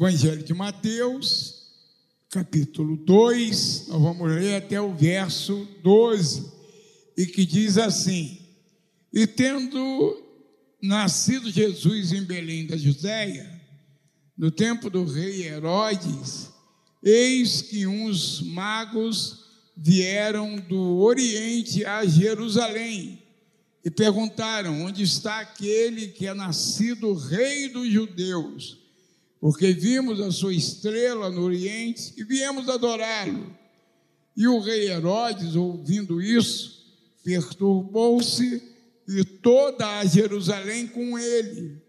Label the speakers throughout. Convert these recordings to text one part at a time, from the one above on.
Speaker 1: Evangelho de Mateus, capítulo 2, nós vamos ler até o verso 12, e que diz assim: E tendo nascido Jesus em Belém da Judéia, no tempo do rei Herodes, eis que uns magos vieram do Oriente a Jerusalém e perguntaram: Onde está aquele que é nascido rei dos judeus? Porque vimos a sua estrela no Oriente e viemos adorá-lo. E o rei Herodes, ouvindo isso, perturbou-se e toda a Jerusalém com ele.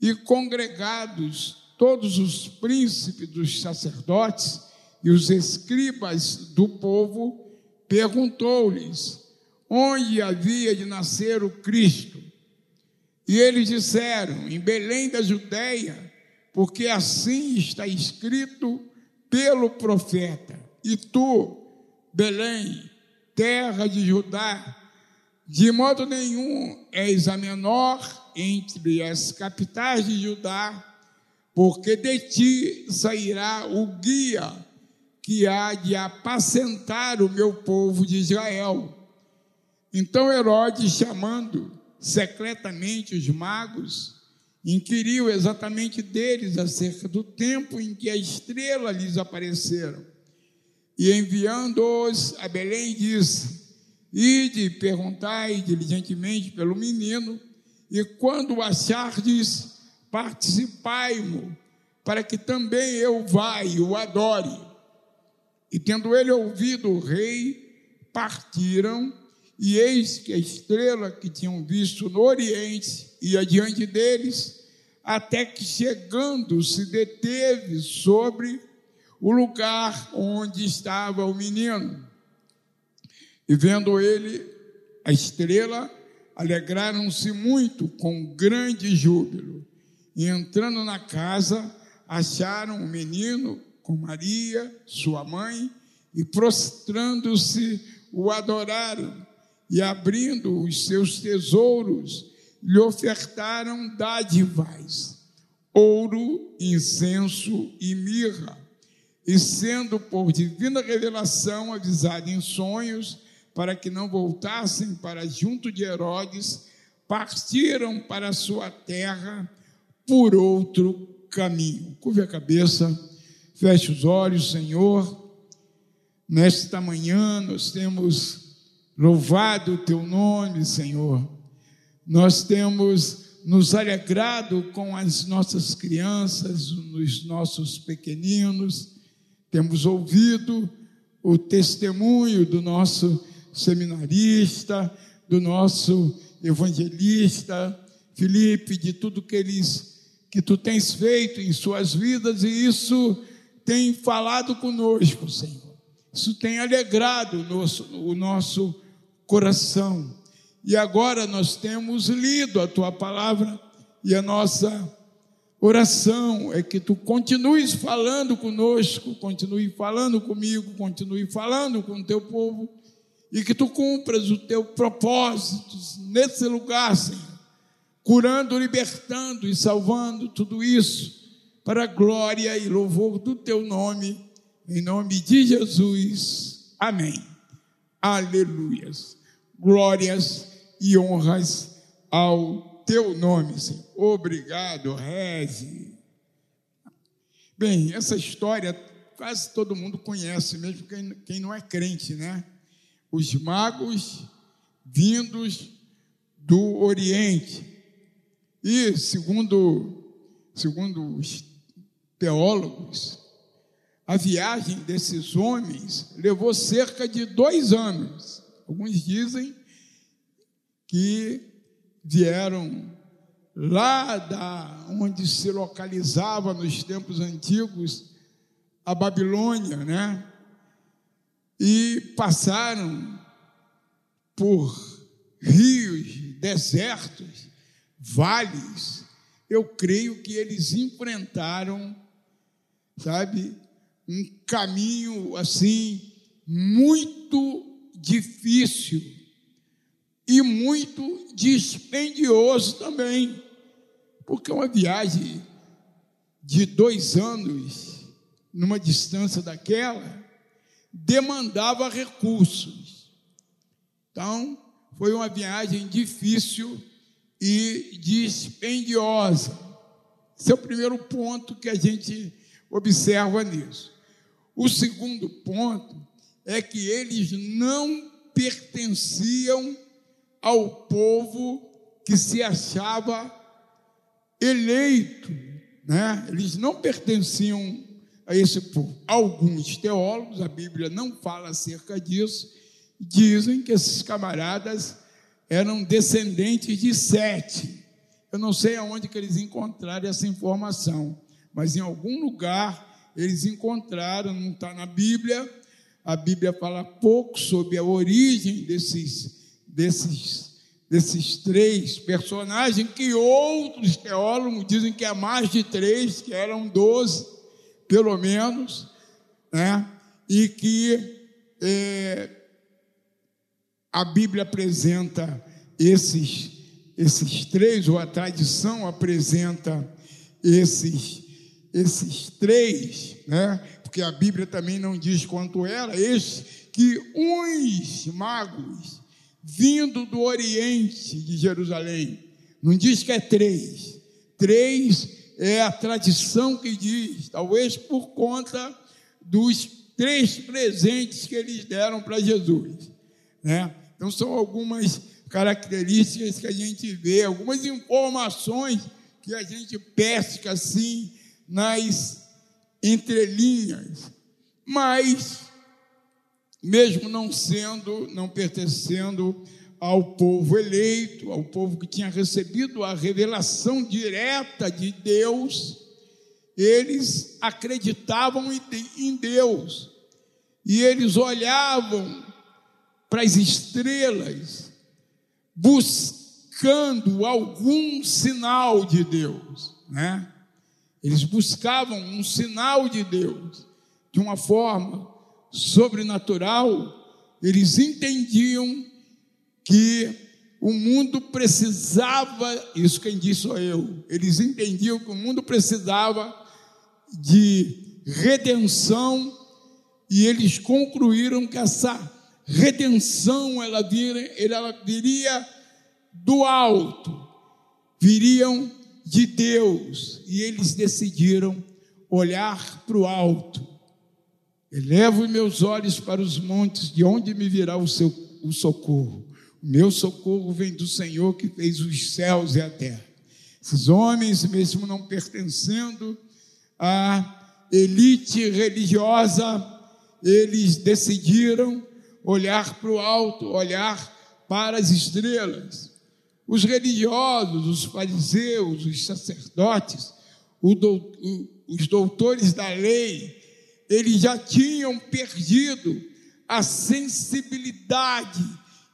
Speaker 1: E congregados todos os príncipes dos sacerdotes e os escribas do povo, perguntou-lhes onde havia de nascer o Cristo. E eles disseram: em Belém da Judéia, porque assim está escrito pelo profeta. E tu, Belém, terra de Judá, de modo nenhum és a menor entre as capitais de Judá, porque de ti sairá o guia que há de apacentar o meu povo de Israel. Então Herodes, chamando secretamente os magos, inquiriu exatamente deles acerca do tempo em que a estrela lhes apareceram. E enviando-os a Belém, disse: Ide, perguntai diligentemente pelo menino, e quando o achardes, participai-mo, para que também eu vá e o adore. E tendo ele ouvido o rei, partiram, e eis que a estrela que tinham visto no oriente ia diante deles, até que chegando se deteve sobre o lugar onde estava o menino. E vendo ele a estrela, alegraram-se muito com grande júbilo. E entrando na casa, acharam o menino com Maria, sua mãe, e prostrando-se, o adoraram. E abrindo os seus tesouros, lhe ofertaram dádivas, ouro, incenso e mirra. E sendo por divina revelação avisado em sonhos, para que não voltassem para junto de Herodes, partiram para sua terra por outro caminho. Curve a cabeça, feche os olhos, Senhor. Nesta manhã nós temos louvado o teu nome, Senhor. Nós temos nos alegrado com as nossas crianças, os nossos pequeninos, temos ouvido o testemunho do nosso seminarista, do nosso evangelista Felipe, de tudo que eles que tu tens feito em suas vidas e isso tem falado conosco, Senhor. Isso tem alegrado o nosso, o nosso coração. E agora nós temos lido a tua palavra e a nossa oração é que tu continues falando conosco, continue falando comigo, continue falando com o teu povo e que tu cumpras o teu propósito nesse lugar, Senhor, curando, libertando e salvando tudo isso para a glória e louvor do teu nome, em nome de Jesus. Amém. Aleluias. Glórias e honras ao teu nome, Senhor. Obrigado, Reze. Bem, essa história quase todo mundo conhece, mesmo quem, quem não é crente, né? os magos vindos do Oriente. E, segundo, segundo os teólogos, a viagem desses homens levou cerca de dois anos. Alguns dizem que vieram lá da onde se localizava nos tempos antigos a Babilônia, né? e passaram por rios, desertos, vales. Eu creio que eles enfrentaram, sabe, um caminho assim muito difícil e muito dispendioso também, porque uma viagem de dois anos, numa distância daquela, demandava recursos. Então, foi uma viagem difícil e dispendiosa. Esse é o primeiro ponto que a gente observa nisso. O segundo ponto é que eles não pertenciam ao povo que se achava eleito, né? Eles não pertenciam a esse povo. Alguns teólogos, a Bíblia não fala acerca disso, dizem que esses camaradas eram descendentes de Sete. Eu não sei aonde que eles encontraram essa informação, mas em algum lugar eles encontraram, não está na Bíblia. A Bíblia fala pouco sobre a origem desses, desses, desses três personagens, que outros teólogos dizem que é mais de três, que eram doze, pelo menos, né? e que é, a Bíblia apresenta esses, esses três, ou a tradição apresenta esses, esses três, né? porque a Bíblia também não diz quanto era, esses que uns magos vindo do Oriente de Jerusalém, não diz que é três, três é a tradição que diz, talvez por conta dos três presentes que eles deram para Jesus, né? Então, são algumas características que a gente vê, algumas informações que a gente pesca assim nas entrelinhas. Mas, mesmo não sendo, não pertencendo ao povo eleito, ao povo que tinha recebido a revelação direta de Deus, eles acreditavam em Deus e eles olhavam para as estrelas, buscando algum sinal de Deus, né? Eles buscavam um sinal de Deus de uma forma sobrenatural. Eles entendiam que o mundo precisava, isso quem disse sou eu. Eles entendiam que o mundo precisava de redenção e eles concluíram que essa redenção ela viria, ela viria do alto, viriam de Deus, e eles decidiram olhar para o alto. Elevo meus olhos para os montes, de onde me virá o, seu, o socorro? O meu socorro vem do Senhor que fez os céus e a terra. Esses homens, mesmo não pertencendo à elite religiosa, eles decidiram olhar para o alto, olhar para as estrelas. Os religiosos, os fariseus, os sacerdotes, os doutores da lei, eles já tinham perdido a sensibilidade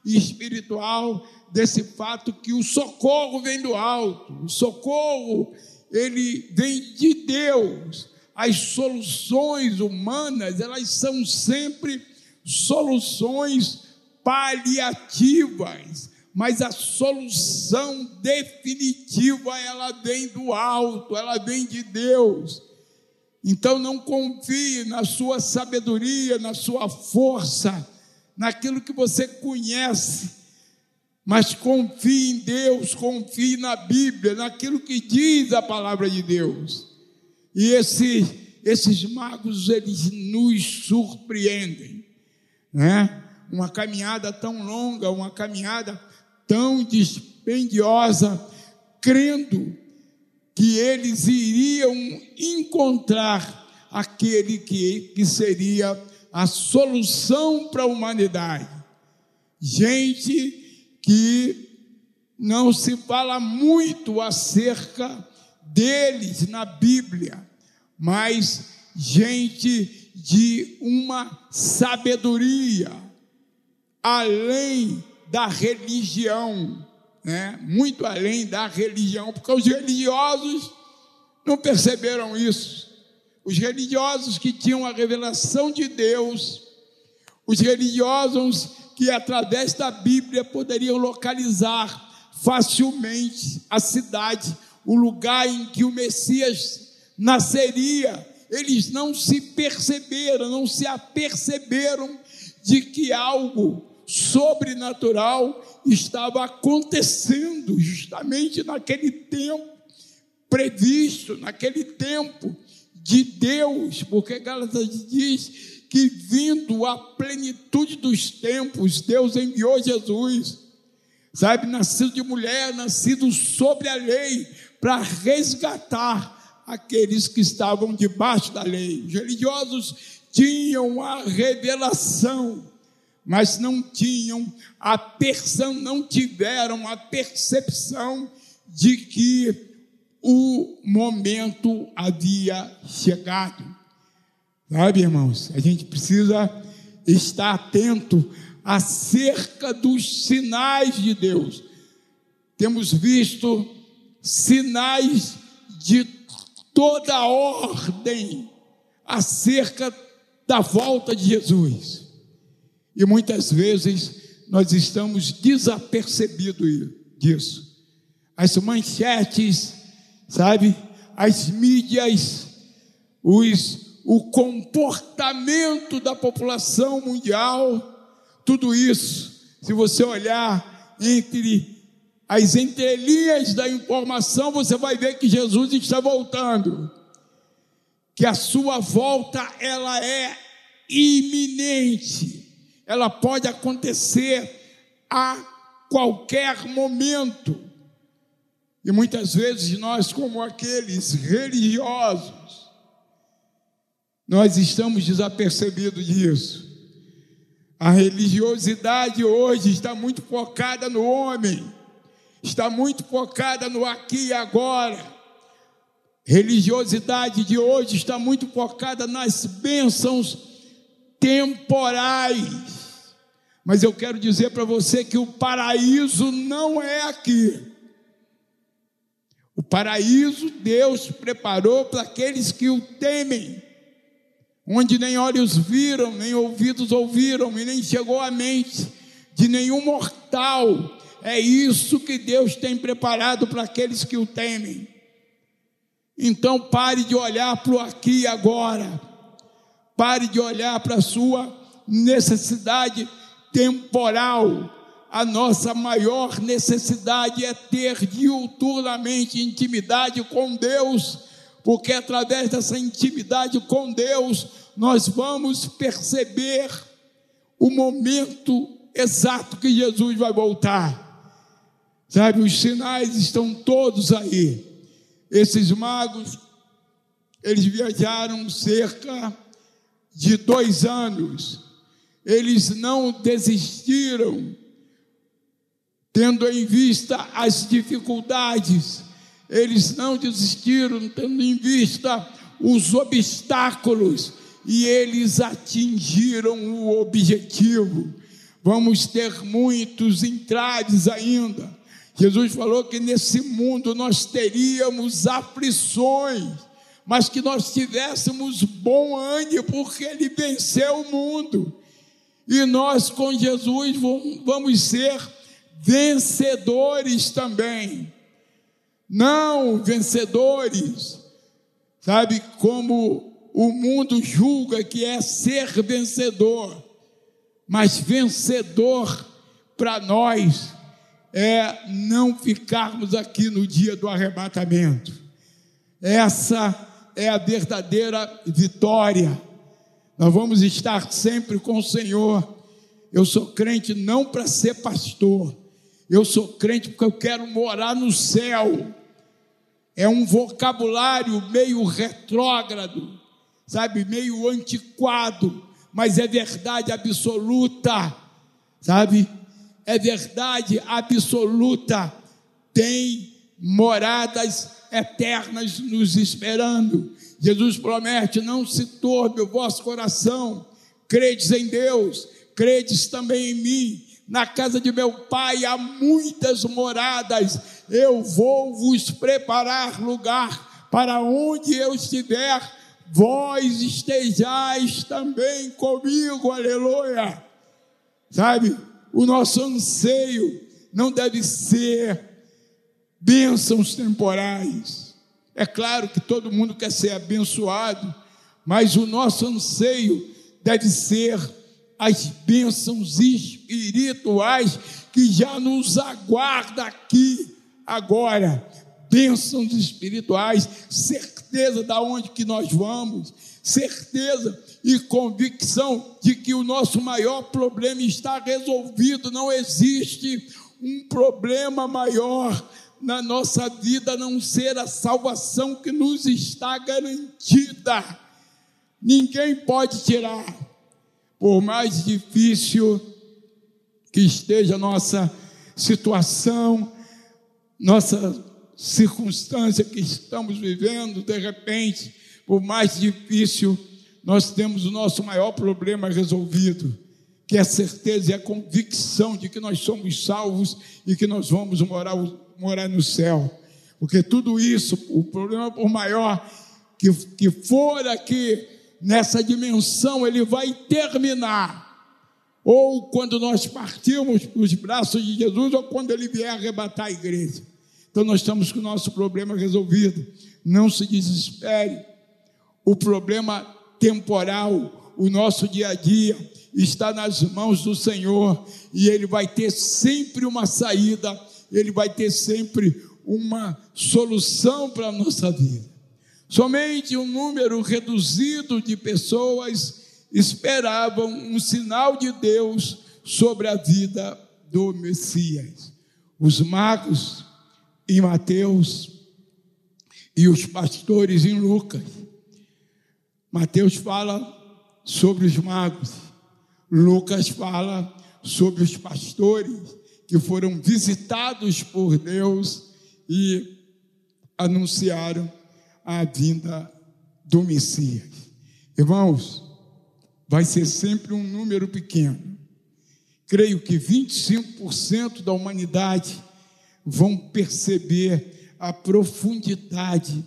Speaker 1: espiritual desse fato que o socorro vem do alto, o socorro ele vem de Deus. As soluções humanas, elas são sempre soluções paliativas, mas a solução definitiva ela vem do alto, ela vem de Deus. Então não confie na sua sabedoria, na sua força, naquilo que você conhece, mas confie em Deus, confie na Bíblia, naquilo que diz a palavra de Deus. E esse, esses magos, eles nos surpreendem né? Uma caminhada tão longa, uma caminhada tão dispendiosa, crendo que eles iriam encontrar aquele que, que seria a solução para a humanidade. Gente que não se fala muito acerca deles na Bíblia, mas gente de uma sabedoria além da religião, né? muito além da religião, porque os religiosos não perceberam isso. Os religiosos que tinham a revelação de Deus, os religiosos que através da Bíblia poderiam localizar facilmente a cidade, o lugar em que o Messias nasceria. Eles não se perceberam, não se aperceberam de que algo sobrenatural estava acontecendo justamente naquele tempo previsto, naquele tempo de Deus, porque Gálatas diz que vindo a plenitude dos tempos, Deus enviou Jesus, sabe, nascido de mulher, nascido sobre a lei, para resgatar aqueles que estavam debaixo da lei. Os religiosos tinham a revelação, mas não tinham a percepção, não tiveram a percepção de que o momento havia chegado. Sabe, irmãos, a gente precisa estar atento acerca dos sinais de Deus. Temos visto sinais de toda ordem acerca da volta de Jesus. E muitas vezes nós estamos desapercebidos disso. As manchetes sabe? As mídias, os, o comportamento da população mundial, tudo isso, se você olhar entre as entrelinhas da informação, você vai ver que Jesus está voltando. Que a sua volta ela é iminente. Ela pode acontecer a qualquer momento. E muitas vezes nós, como aqueles religiosos, nós estamos desapercebidos disso. A religiosidade hoje está muito focada no homem, está muito focada no aqui e agora. Religiosidade de hoje está muito focada nas bênçãos temporais. Mas eu quero dizer para você que o paraíso não é aqui. O paraíso Deus preparou para aqueles que o temem, onde nem olhos viram, nem ouvidos ouviram, e nem chegou à mente de nenhum mortal. É isso que Deus tem preparado para aqueles que o temem. Então pare de olhar para o aqui e agora. Pare de olhar para a sua necessidade temporal a nossa maior necessidade é ter diuturnamente intimidade com Deus, porque através dessa intimidade com Deus, nós vamos perceber o momento exato que Jesus vai voltar. Sabe, os sinais estão todos aí. Esses magos, eles viajaram cerca de dois anos, eles não desistiram tendo em vista as dificuldades, eles não desistiram, tendo em vista os obstáculos, e eles atingiram o objetivo. Vamos ter muitos entraves ainda. Jesus falou que nesse mundo nós teríamos aflições, mas que nós tivéssemos bom ânimo, porque Ele venceu o mundo. E nós com Jesus vamos ser vencedores também. Não vencedores, sabe como o mundo julga que é ser vencedor, mas vencedor para nós é não ficarmos aqui no dia do arrebatamento. Essa é a verdadeira vitória. Nós vamos estar sempre com o Senhor. Eu sou crente não para ser pastor, eu sou crente porque eu quero morar no céu. É um vocabulário meio retrógrado, sabe, meio antiquado, mas é verdade absoluta, sabe? É verdade absoluta. Tem moradas eternas nos esperando. Jesus promete: não se torne o vosso coração, credes em Deus, credes também em mim. Na casa de meu pai há muitas moradas, eu vou vos preparar lugar para onde eu estiver, vós estejais também comigo, aleluia. Sabe, o nosso anseio não deve ser bênçãos temporais, É claro que todo mundo quer ser abençoado, mas o nosso anseio deve ser as bênçãos espirituais que já nos aguarda aqui agora. Bênçãos espirituais, certeza da onde que nós vamos, certeza e convicção de que o nosso maior problema está resolvido, não existe um problema maior na nossa vida não ser a salvação que nos está garantida. Ninguém pode tirar, por mais difícil que esteja a nossa situação, nossa circunstância que estamos vivendo, de repente, por mais difícil, nós temos o nosso maior problema resolvido, que é a certeza e a convicção de que nós somos salvos e que nós vamos morar, morar no céu. Porque tudo isso, o problema por maior que, que for aqui nessa dimensão, ele vai terminar ou quando nós partimos para os braços de Jesus, ou quando ele vier arrebatar a igreja. Então nós estamos com o nosso problema resolvido. Não se desespere. O problema temporal, o nosso dia a dia, está nas mãos do Senhor e Ele vai ter sempre uma saída, Ele vai ter sempre uma solução para a nossa vida. Somente um número reduzido de pessoas esperavam um sinal de Deus sobre a vida do Messias. Os magos em Mateus e os pastores em Lucas. Mateus fala sobre os magos, Lucas fala sobre os pastores que foram visitados por Deus e anunciaram a vinda do Messias. Irmãos, vai ser sempre um número pequeno. Creio que 25% da humanidade vão perceber a profundidade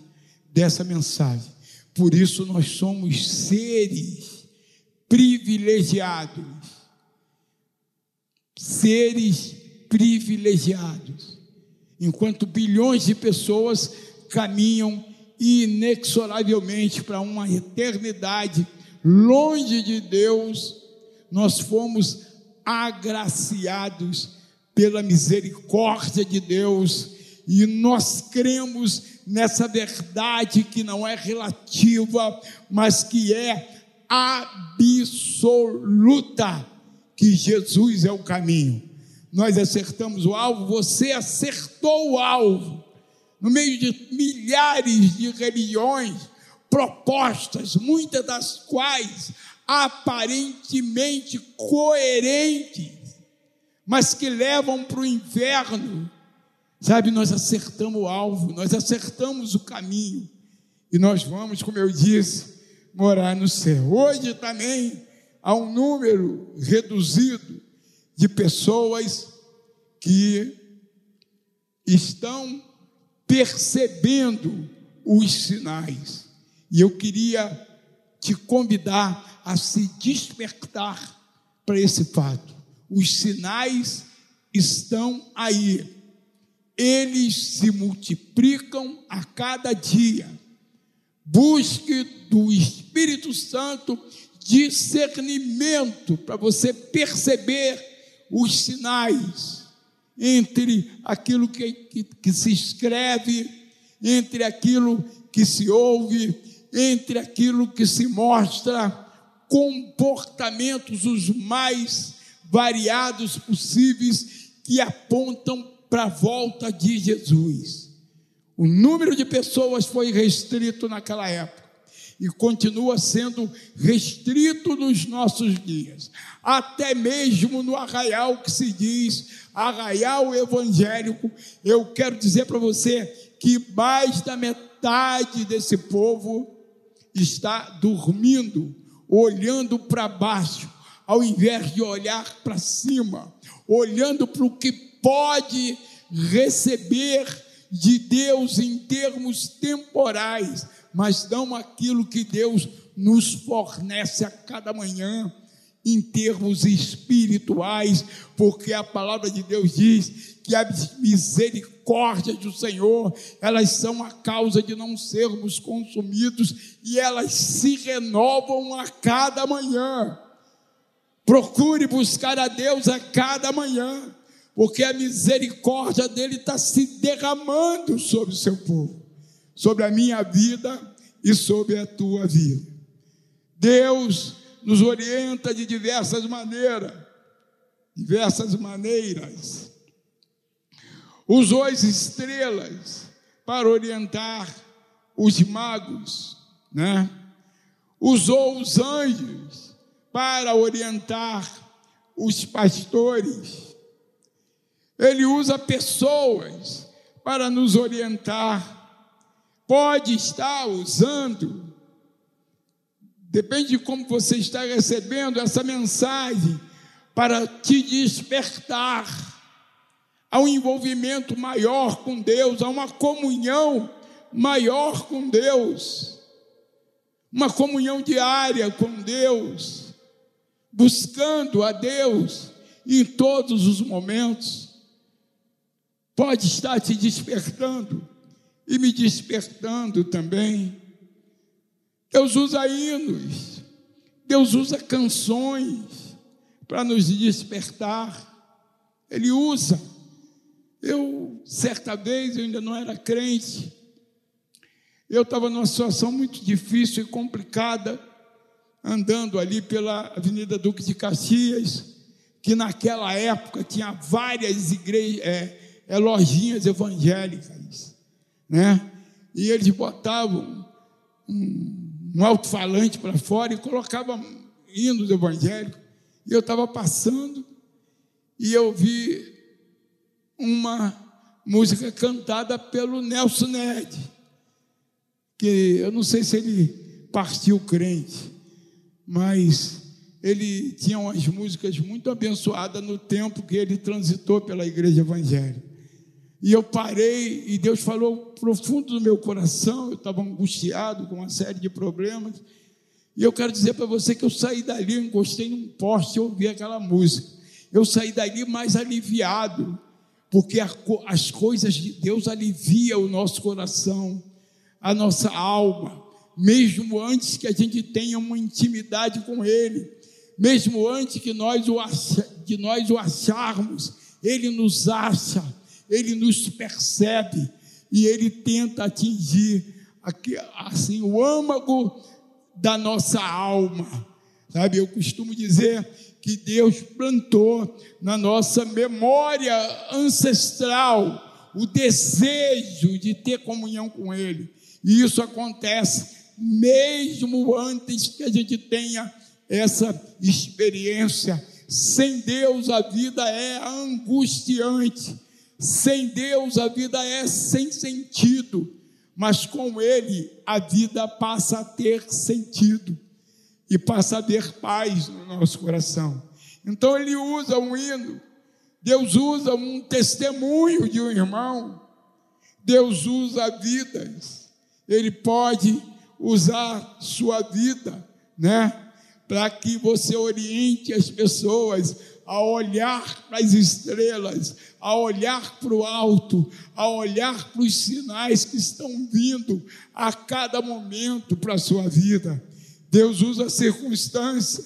Speaker 1: dessa mensagem. Por isso nós somos seres privilegiados. Seres privilegiados. Enquanto bilhões de pessoas caminham inexoravelmente para uma eternidade longe de Deus, nós fomos agraciados pela misericórdia de Deus e nós cremos nessa verdade que não é relativa, mas que é absoluta, que Jesus é o caminho. Nós acertamos o alvo, você acertou o alvo. No meio de milhares de religiões, propostas, muitas das quais aparentemente coerentes, mas que levam para o inferno. Sabe, nós acertamos o alvo, nós acertamos o caminho e nós vamos, como eu disse, morar no céu. Hoje também há um número reduzido de pessoas que estão percebendo os sinais. E eu queria te convidar a se despertar para esse fato. Os sinais estão aí. Eles se multiplicam a cada dia. Busque do Espírito Santo discernimento para você perceber os sinais entre aquilo que, que, que se escreve, entre aquilo que se ouve entre aquilo que se mostra comportamentos os mais variados possíveis que apontam para a volta de Jesus. O número de pessoas foi restrito naquela época e continua sendo restrito nos nossos dias, até mesmo no arraial que se diz arraial evangélico. Eu quero dizer para você que mais da metade desse povo está dormindo, olhando para baixo, ao invés de olhar para cima, olhando para o que pode receber de Deus em termos temporais, mas não aquilo que Deus nos fornece a cada manhã, em termos espirituais, porque a palavra de Deus diz que a misericórdia do Senhor, elas são a causa de não sermos consumidos e elas se renovam a cada manhã. Procure buscar a Deus a cada manhã, porque a misericórdia dele está se derramando sobre o seu povo, sobre a minha vida e sobre a tua vida. Deus nos orienta de diversas maneiras, diversas maneiras. Usou as estrelas para orientar os magos, né? Usou os anjos para orientar os pastores. Ele usa pessoas para nos orientar. Pode estar usando Depende de como você está recebendo essa mensagem para te despertar a um envolvimento maior com Deus, a uma comunhão maior com Deus, uma comunhão diária com Deus, buscando a Deus em todos os momentos. Pode estar te despertando e me despertando também. Deus usa hinos, Deus usa canções para nos despertar. Ele usa. Eu, certa vez, eu ainda não era crente, eu estava numa situação muito difícil e complicada, andando ali pela Avenida Duque de Caxias, que naquela época tinha várias igrejas, é, é, lojinhas evangélicas, né? E eles botavam um, um alto-falante para fora e colocava hinos evangélicos. E eu estava passando e eu vi uma música cantada pelo Nelson Ned, que eu não sei se ele partiu crente, mas ele tinha umas músicas muito abençoadas no tempo que ele transitou pela igreja evangélica. E eu parei e Deus falou profundo no meu coração. Eu estava angustiado com uma série de problemas. E eu quero dizer para você que eu saí dali, eu encostei num poste e ouvi aquela música. Eu saí dali mais aliviado, porque as coisas de Deus aliviam o nosso coração, a nossa alma, mesmo antes que a gente tenha uma intimidade com Ele, mesmo antes que nós o, de nós o acharmos, Ele nos acha ele nos percebe e ele tenta atingir assim o âmago da nossa alma. Sabe, eu costumo dizer que Deus plantou na nossa memória ancestral o desejo de ter comunhão com Ele. E isso acontece mesmo antes que a gente tenha essa experiência. Sem Deus a vida é angustiante. Sem Deus a vida é sem sentido, mas com Ele a vida passa a ter sentido e passa a ter paz no nosso coração. Então Ele usa um hino, Deus usa um testemunho de um irmão, Deus usa vidas, Ele pode usar sua vida, né? Para que você oriente as pessoas a olhar para as estrelas, a olhar para o alto, a olhar para os sinais que estão vindo a cada momento para a sua vida. Deus usa a circunstância.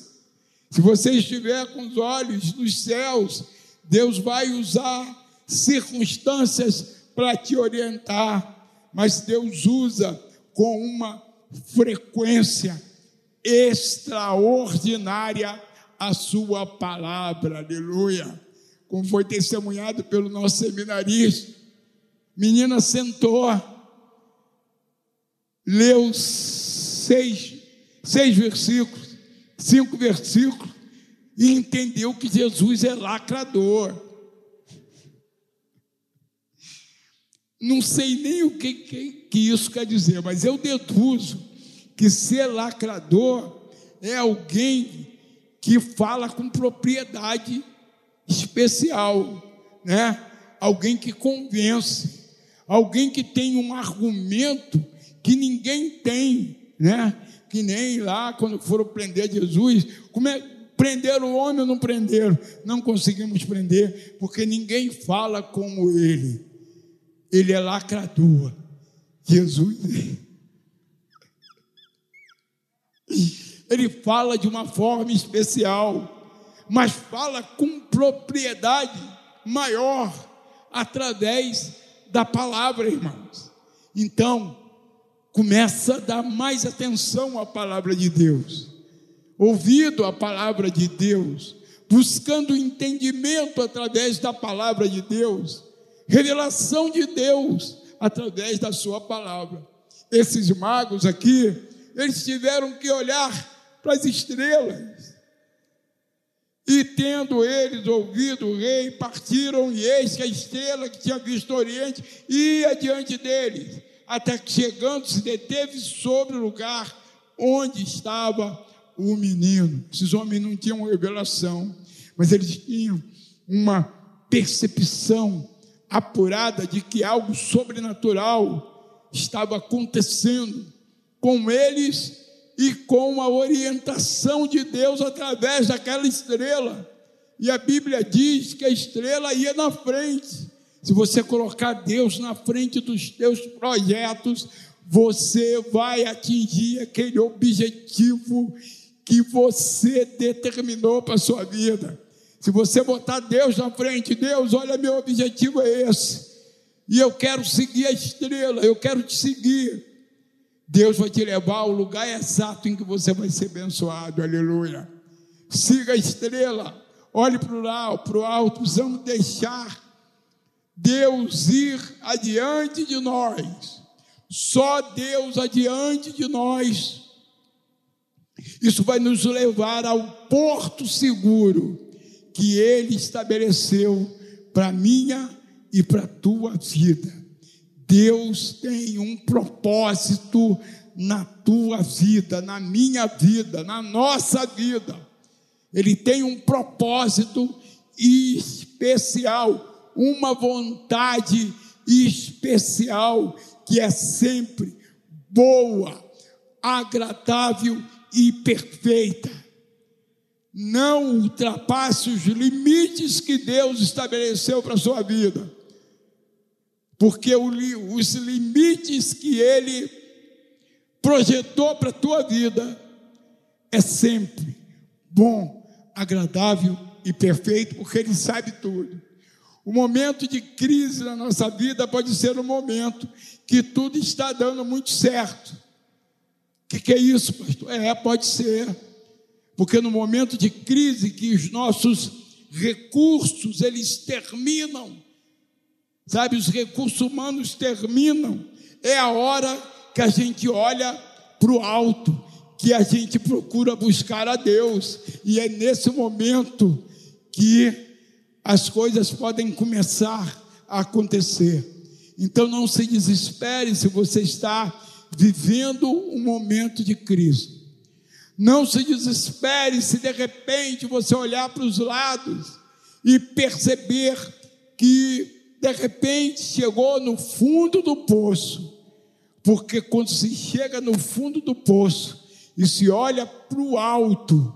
Speaker 1: Se você estiver com os olhos nos céus, Deus vai usar circunstâncias para te orientar, mas Deus usa com uma frequência extraordinária a sua palavra, aleluia. Como foi testemunhado pelo nosso seminarista. Menina sentou, leu seis, seis versículos, cinco versículos, e entendeu que Jesus é lacrador. Não sei nem o que, que, que isso quer dizer, mas eu deduzo que ser lacrador é alguém que fala com propriedade especial, né? Alguém que convence, alguém que tem um argumento que ninguém tem, né? Que nem lá quando foram prender Jesus, como é Prenderam o homem ou não prenderam? Não conseguimos prender, porque ninguém fala como ele. Ele é lacrador. Jesus. Ele fala de uma forma especial, mas fala com propriedade maior através da palavra, irmãos. Então, começa a dar mais atenção à palavra de Deus, ouvido a palavra de Deus, buscando entendimento através da palavra de Deus, revelação de Deus através da sua palavra. Esses magos aqui, eles tiveram que olhar para as estrelas. E tendo eles ouvido o rei, partiram, e eis que a estrela que tinha visto o Oriente ia diante deles até que chegando se deteve sobre o lugar onde estava o menino. Esses homens não tinham revelação, mas eles tinham uma percepção apurada de que algo sobrenatural estava acontecendo com eles e com a orientação de Deus através daquela estrela. E a Bíblia diz que a estrela ia na frente. Se você colocar Deus na frente dos teus projetos, você vai atingir aquele objetivo que você determinou para a sua vida. Se você botar Deus na frente, Deus, olha, meu objetivo é esse. E eu quero seguir a estrela, eu quero te seguir. Deus vai te levar ao lugar exato em que você vai ser abençoado, aleluia. Siga a estrela, olhe para o alto, precisamos deixar Deus ir adiante de nós, só Deus adiante de nós. Isso vai nos levar ao porto seguro que Ele estabeleceu para minha e para tua vida. Deus tem um propósito na tua vida, na minha vida, na nossa vida. Ele tem um propósito especial uma vontade especial que é sempre boa, agradável e perfeita. Não ultrapasse os limites que Deus estabeleceu para a sua vida, porque os limites que Ele projetou para a tua vida é sempre bom, agradável e perfeito, porque Ele sabe tudo. O momento de crise na nossa vida pode ser um momento que tudo está dando muito certo. O que, que é isso, pastor? É, pode ser. Porque no momento de crise que os nossos recursos eles terminam, sabe, os recursos humanos terminam, é a hora que a gente olha para o alto, que a gente procura buscar a Deus, e é nesse momento que as coisas podem começar a acontecer. Então não se desespere se você está vivendo um momento de crise. Não se desespere se de repente você olhar para os lados e perceber que de repente chegou no fundo do poço. Porque quando se chega no fundo do poço e se olha para o alto,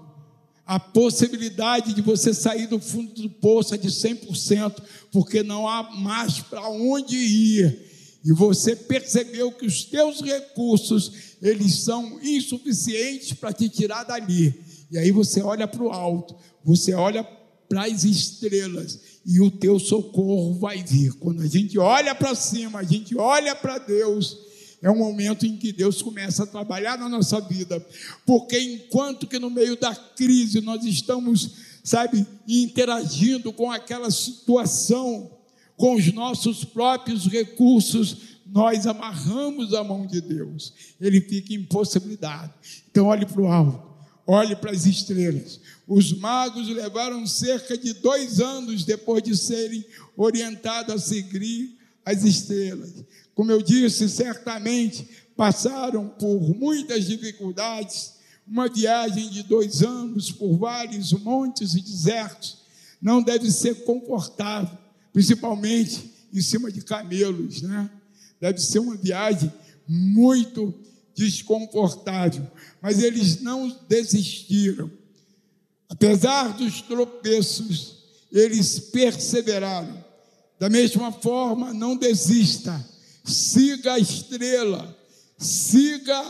Speaker 1: a possibilidade de você sair do fundo do poço é de 100%, porque não há mais para onde ir. E você percebeu que os teus recursos, eles são insuficientes para te tirar dali. E aí você olha para o alto, você olha para as estrelas e o teu socorro vai vir. Quando a gente olha para cima, a gente olha para Deus, é um momento em que Deus começa a trabalhar na nossa vida, porque enquanto que no meio da crise nós estamos, sabe, interagindo com aquela situação, com os nossos próprios recursos, nós amarramos a mão de Deus, ele fica impossibilidade. Então, olhe para o alto, olhe para as estrelas. Os magos levaram cerca de dois anos depois de serem orientados a seguir as estrelas. Como eu disse, certamente passaram por muitas dificuldades, uma viagem de dois anos por vários montes e desertos não deve ser confortável, principalmente em cima de camelos, né? Deve ser uma viagem muito desconfortável, mas eles não desistiram. Apesar dos tropeços, eles perseveraram. Da mesma forma, não desista, siga a estrela, siga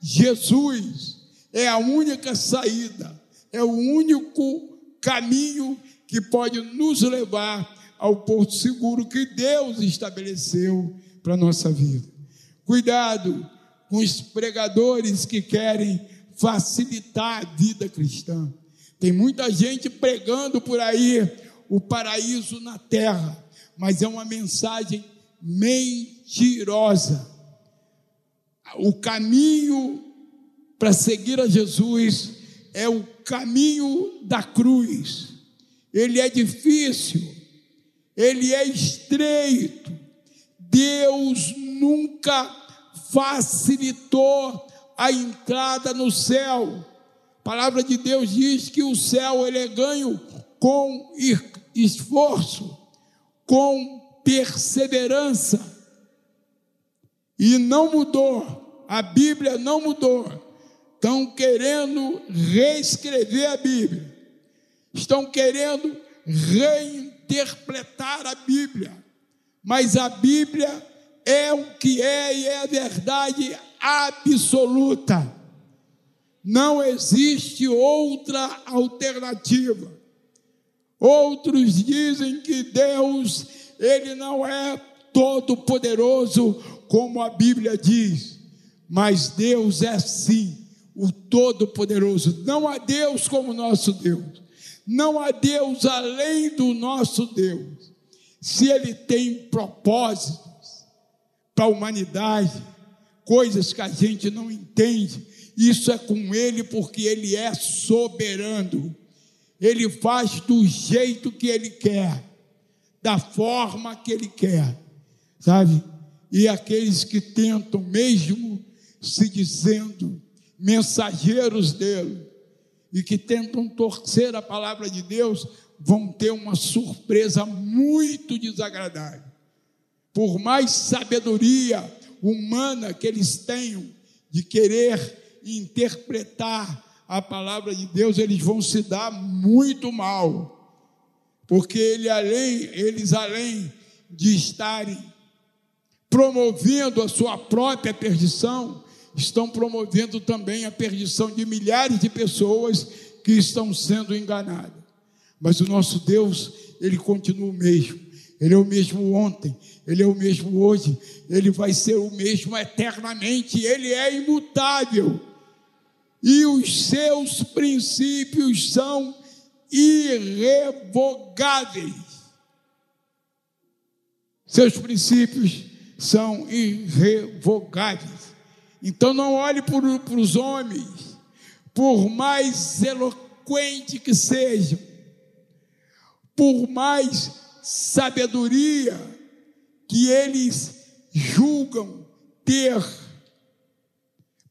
Speaker 1: Jesus, é a única saída, é o único caminho que pode nos levar ao porto seguro que Deus estabeleceu para a nossa vida. Cuidado com os pregadores que querem facilitar a vida cristã. Tem muita gente pregando por aí o paraíso na terra, mas é uma mensagem mentirosa. O caminho para seguir a Jesus é o caminho da cruz. Ele é difícil, ele é estreito. Deus nunca facilitou a entrada no céu. A palavra de Deus diz que o céu ele é ganho com esforço, com perseverança. E não mudou, a Bíblia não mudou. Estão querendo reescrever a Bíblia, estão querendo reinterpretar a Bíblia, mas a Bíblia é o que é e é a verdade absoluta. Não existe outra alternativa. Outros dizem que Deus, ele não é todo poderoso como a Bíblia diz, mas Deus é sim o todo poderoso. Não há Deus como nosso Deus. Não há Deus além do nosso Deus. Se ele tem propósitos para a humanidade, coisas que a gente não entende, isso é com ele porque ele é soberano. Ele faz do jeito que ele quer, da forma que ele quer, sabe? E aqueles que tentam, mesmo se dizendo mensageiros dele, e que tentam torcer a palavra de Deus, vão ter uma surpresa muito desagradável. Por mais sabedoria humana que eles tenham de querer interpretar a palavra de Deus, eles vão se dar muito mal. Porque ele, além, eles, além de estarem promovendo a sua própria perdição, estão promovendo também a perdição de milhares de pessoas que estão sendo enganadas. Mas o nosso Deus, ele continua o mesmo. Ele é o mesmo ontem, ele é o mesmo hoje, ele vai ser o mesmo eternamente, ele é imutável e os seus princípios são irrevogáveis. Seus princípios são irrevogáveis. Então não olhe para, os homens, por mais eloquente que sejam, por mais sabedoria que eles julgam ter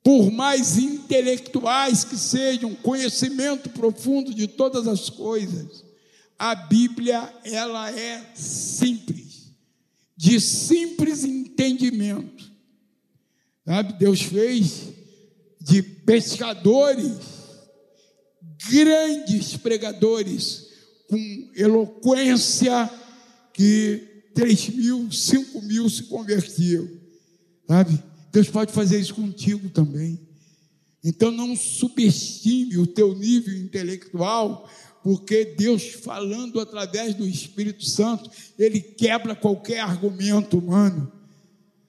Speaker 1: por mais intelectuais que sejam, conhecimento profundo de todas as coisas, a Bíblia ela é simples, de simples entendimento. Sabe? Deus fez de pescadores grandes pregadores com eloquência que três mil, cinco mil se convertiam, sabe? Deus pode fazer isso contigo também. Então não subestime o teu nível intelectual, porque Deus falando através do Espírito Santo, ele quebra qualquer argumento humano.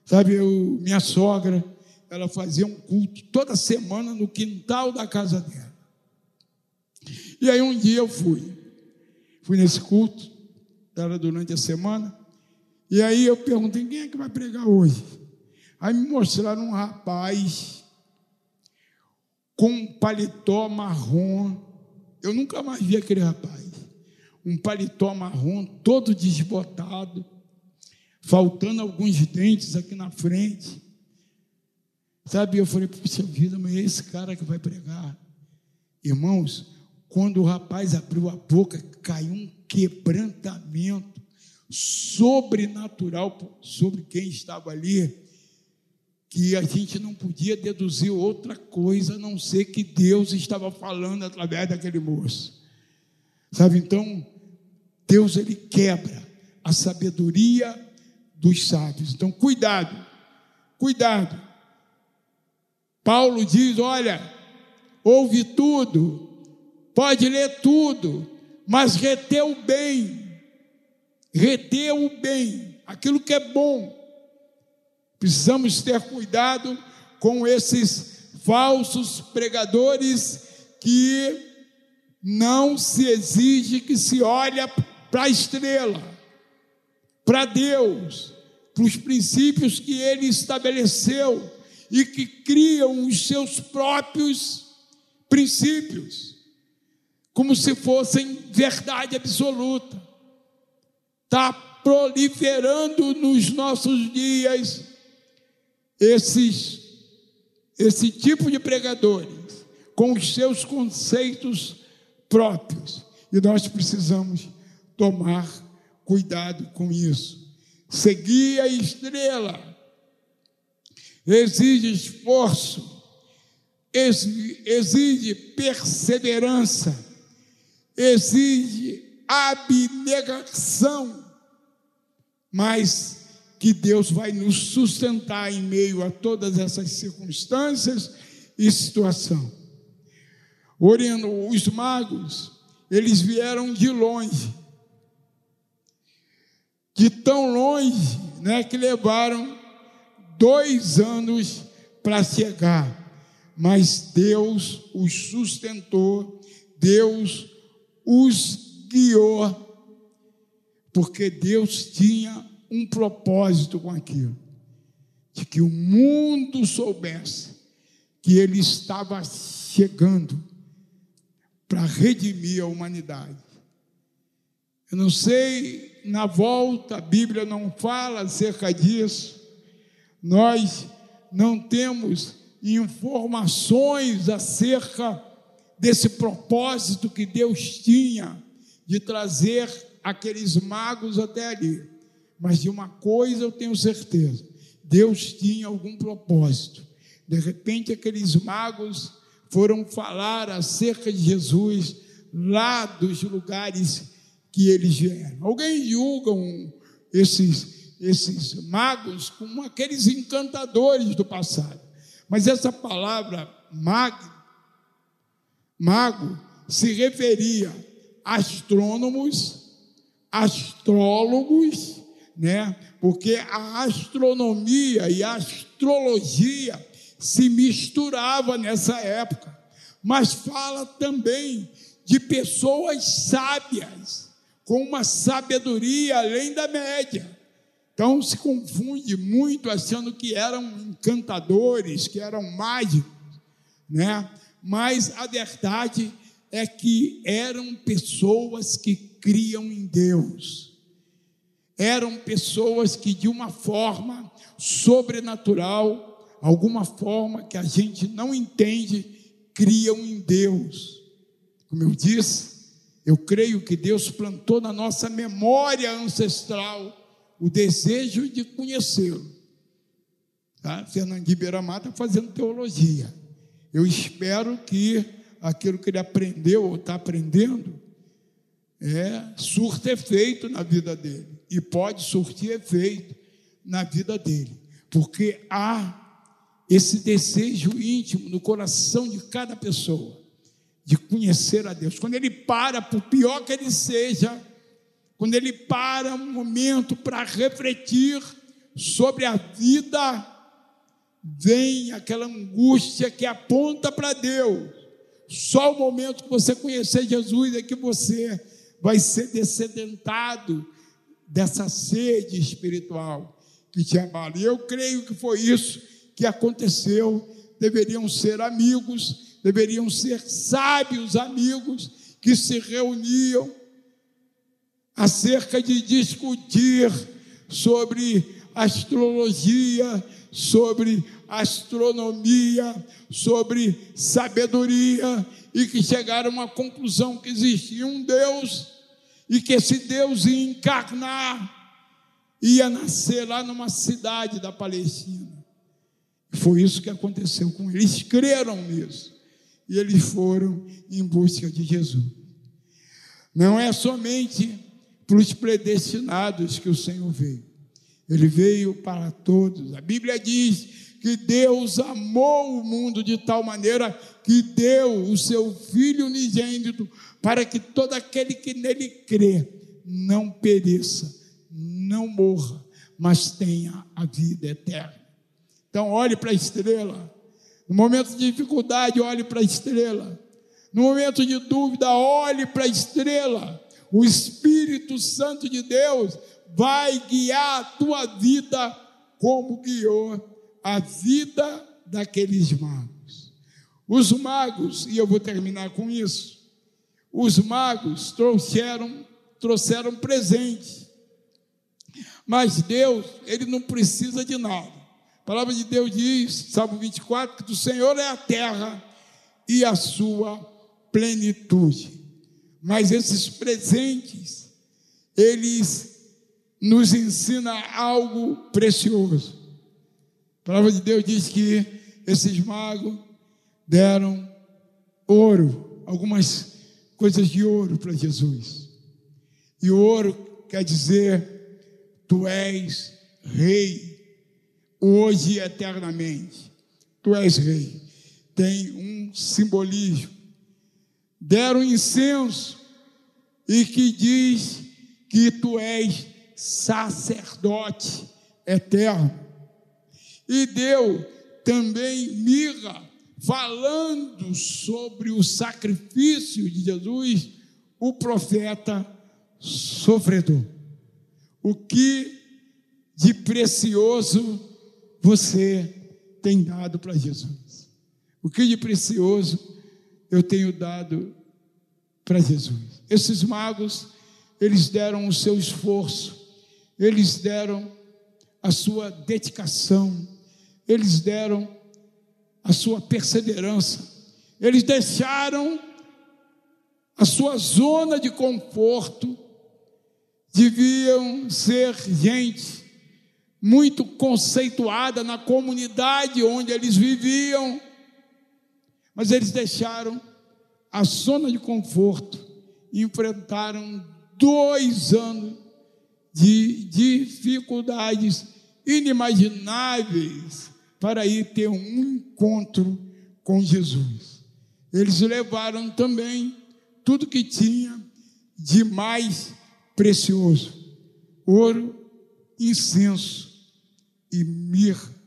Speaker 1: Sabe, eu, minha sogra, ela fazia um culto toda semana no quintal da casa dela. E aí um dia eu fui. Fui nesse culto, era durante a semana. E aí eu perguntei, quem é que vai pregar hoje? Aí me mostraram um rapaz com um paletó marrom. Eu nunca mais vi aquele rapaz. Um paletó marrom, todo desbotado, faltando alguns dentes aqui na frente. Sabe, eu falei, puxa vida, mas é esse cara que vai pregar. Irmãos, quando o rapaz abriu a boca, caiu um quebrantamento sobrenatural sobre quem estava ali. que a gente não podia deduzir outra coisa a não ser que Deus estava falando através daquele moço. Sabe, então, Deus ele quebra a sabedoria dos sábios. Então, cuidado, cuidado. Paulo diz: olha, ouve tudo, pode ler tudo, mas reter o bem, reter o bem, aquilo que é bom. Precisamos ter cuidado com esses falsos pregadores que não se exige que se olhe para a estrela, para Deus, para os princípios que Ele estabeleceu e que criam os seus próprios princípios, como se fossem verdade absoluta. Está proliferando nos nossos dias esses, esse tipo de pregadores, com os seus conceitos próprios. E nós precisamos tomar cuidado com isso. Seguir a estrela exige esforço, exige perseverança, exige abnegação, mas que Deus vai nos sustentar em meio a todas essas circunstâncias e situação. Orando, os magos, eles vieram de longe, de tão longe, né, que levaram dois anos para chegar, mas Deus os sustentou, Deus os guiou, porque Deus tinha um propósito com aquilo, de que o mundo soubesse que ele estava chegando para redimir a humanidade. Eu não sei, na volta, a Bíblia não fala acerca disso, nós não temos informações acerca desse propósito que Deus tinha de trazer aqueles magos até ali. Mas de uma coisa eu tenho certeza: Deus tinha algum propósito. De repente, aqueles magos foram falar acerca de Jesus lá dos lugares que eles vieram. Alguém julga esses, esses magos como aqueles encantadores do passado. Mas essa palavra mag, mago se referia a astrônomos, astrólogos né? Porque a astronomia e a astrologia se misturava nessa época. Mas fala também de pessoas sábias, com uma sabedoria além da média. Então se confunde muito achando que eram encantadores, que eram mágicos, né? Mas a verdade é que eram pessoas que criam em Deus eram pessoas que, de uma forma sobrenatural, alguma forma que a gente não entende, criam em Deus. Como eu disse, eu creio que Deus plantou na nossa memória ancestral o desejo de conhecê-lo. Tá? Fernandinho Beiramar está fazendo teologia. Eu espero que aquilo que ele aprendeu ou está aprendendo é, surta efeito na vida dele e pode surtir efeito na vida dele, porque há esse desejo íntimo no coração de cada pessoa de conhecer a Deus. Quando ele para, por pior que ele seja, quando ele para um momento para refletir sobre a vida, vem aquela angústia que aponta para Deus. Só o momento que você conhecer Jesus é que você vai ser descedentado dessa sede espiritual que te abala. E eu creio que foi isso que aconteceu. Deveriam ser amigos, deveriam ser sábios amigos que se reuniam acerca de discutir sobre astrologia, sobre astronomia, sobre sabedoria e que chegaram uma conclusão que existia um Deus e que esse Deus ia encarnar, ia nascer lá numa cidade da Palestina. Foi isso que aconteceu com eles. Eles creram nisso. E eles foram em busca de Jesus. Não é somente para os predestinados que o Senhor veio. Ele veio para todos. A Bíblia diz que Deus amou o mundo de tal maneira que deu o seu Filho unigênito para que todo aquele que nele crê não pereça, não morra, mas tenha a vida eterna. Então, olhe para a estrela. No momento de dificuldade, olhe para a estrela. No momento de dúvida, olhe para a estrela. O Espírito Santo de Deus vai guiar a tua vida como guiou a vida daqueles magos. Os magos, e eu vou terminar com isso. Os magos trouxeram trouxeram presente. Mas Deus, ele não precisa de nada. A palavra de Deus diz, Salmo 24, que do Senhor é a terra e a sua plenitude. Mas esses presentes, eles nos ensinam algo precioso. A palavra de Deus diz que esses magos deram ouro, algumas coisas de ouro para Jesus. E o ouro quer dizer: Tu és rei, hoje e eternamente. Tu és rei. Tem um simbolismo. Deram incenso e que diz que tu és sacerdote eterno. E deu também mirra, falando sobre o sacrifício de Jesus, o profeta sofredor. O que de precioso você tem dado para Jesus? O que de precioso eu tenho dado para Jesus? Esses magos, eles deram o seu esforço, eles deram a sua dedicação, eles deram a sua perseverança, eles deixaram a sua zona de conforto. Deviam ser gente muito conceituada na comunidade onde eles viviam, mas eles deixaram a zona de conforto e enfrentaram dois anos de dificuldades inimagináveis para ir ter um encontro com Jesus. Eles levaram também tudo que tinha de mais precioso: ouro, incenso e mirra.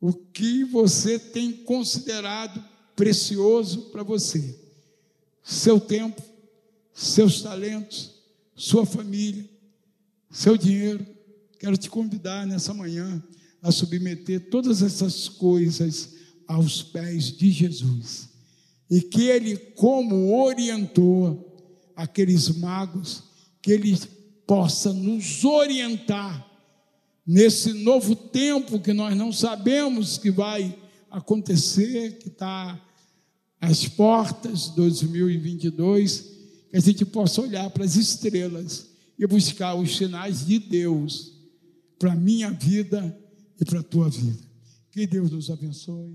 Speaker 1: O que você tem considerado precioso para você? Seu tempo, seus talentos, sua família, seu dinheiro. Quero te convidar nessa manhã a submeter todas essas coisas aos pés de Jesus. E que Ele, como orientou aqueles magos, que Ele possa nos orientar nesse novo tempo que nós não sabemos que vai acontecer, que está às portas 2022, que a gente possa olhar para as estrelas e buscar os sinais de Deus para a minha vida e para a tua vida. Que Deus nos abençoe.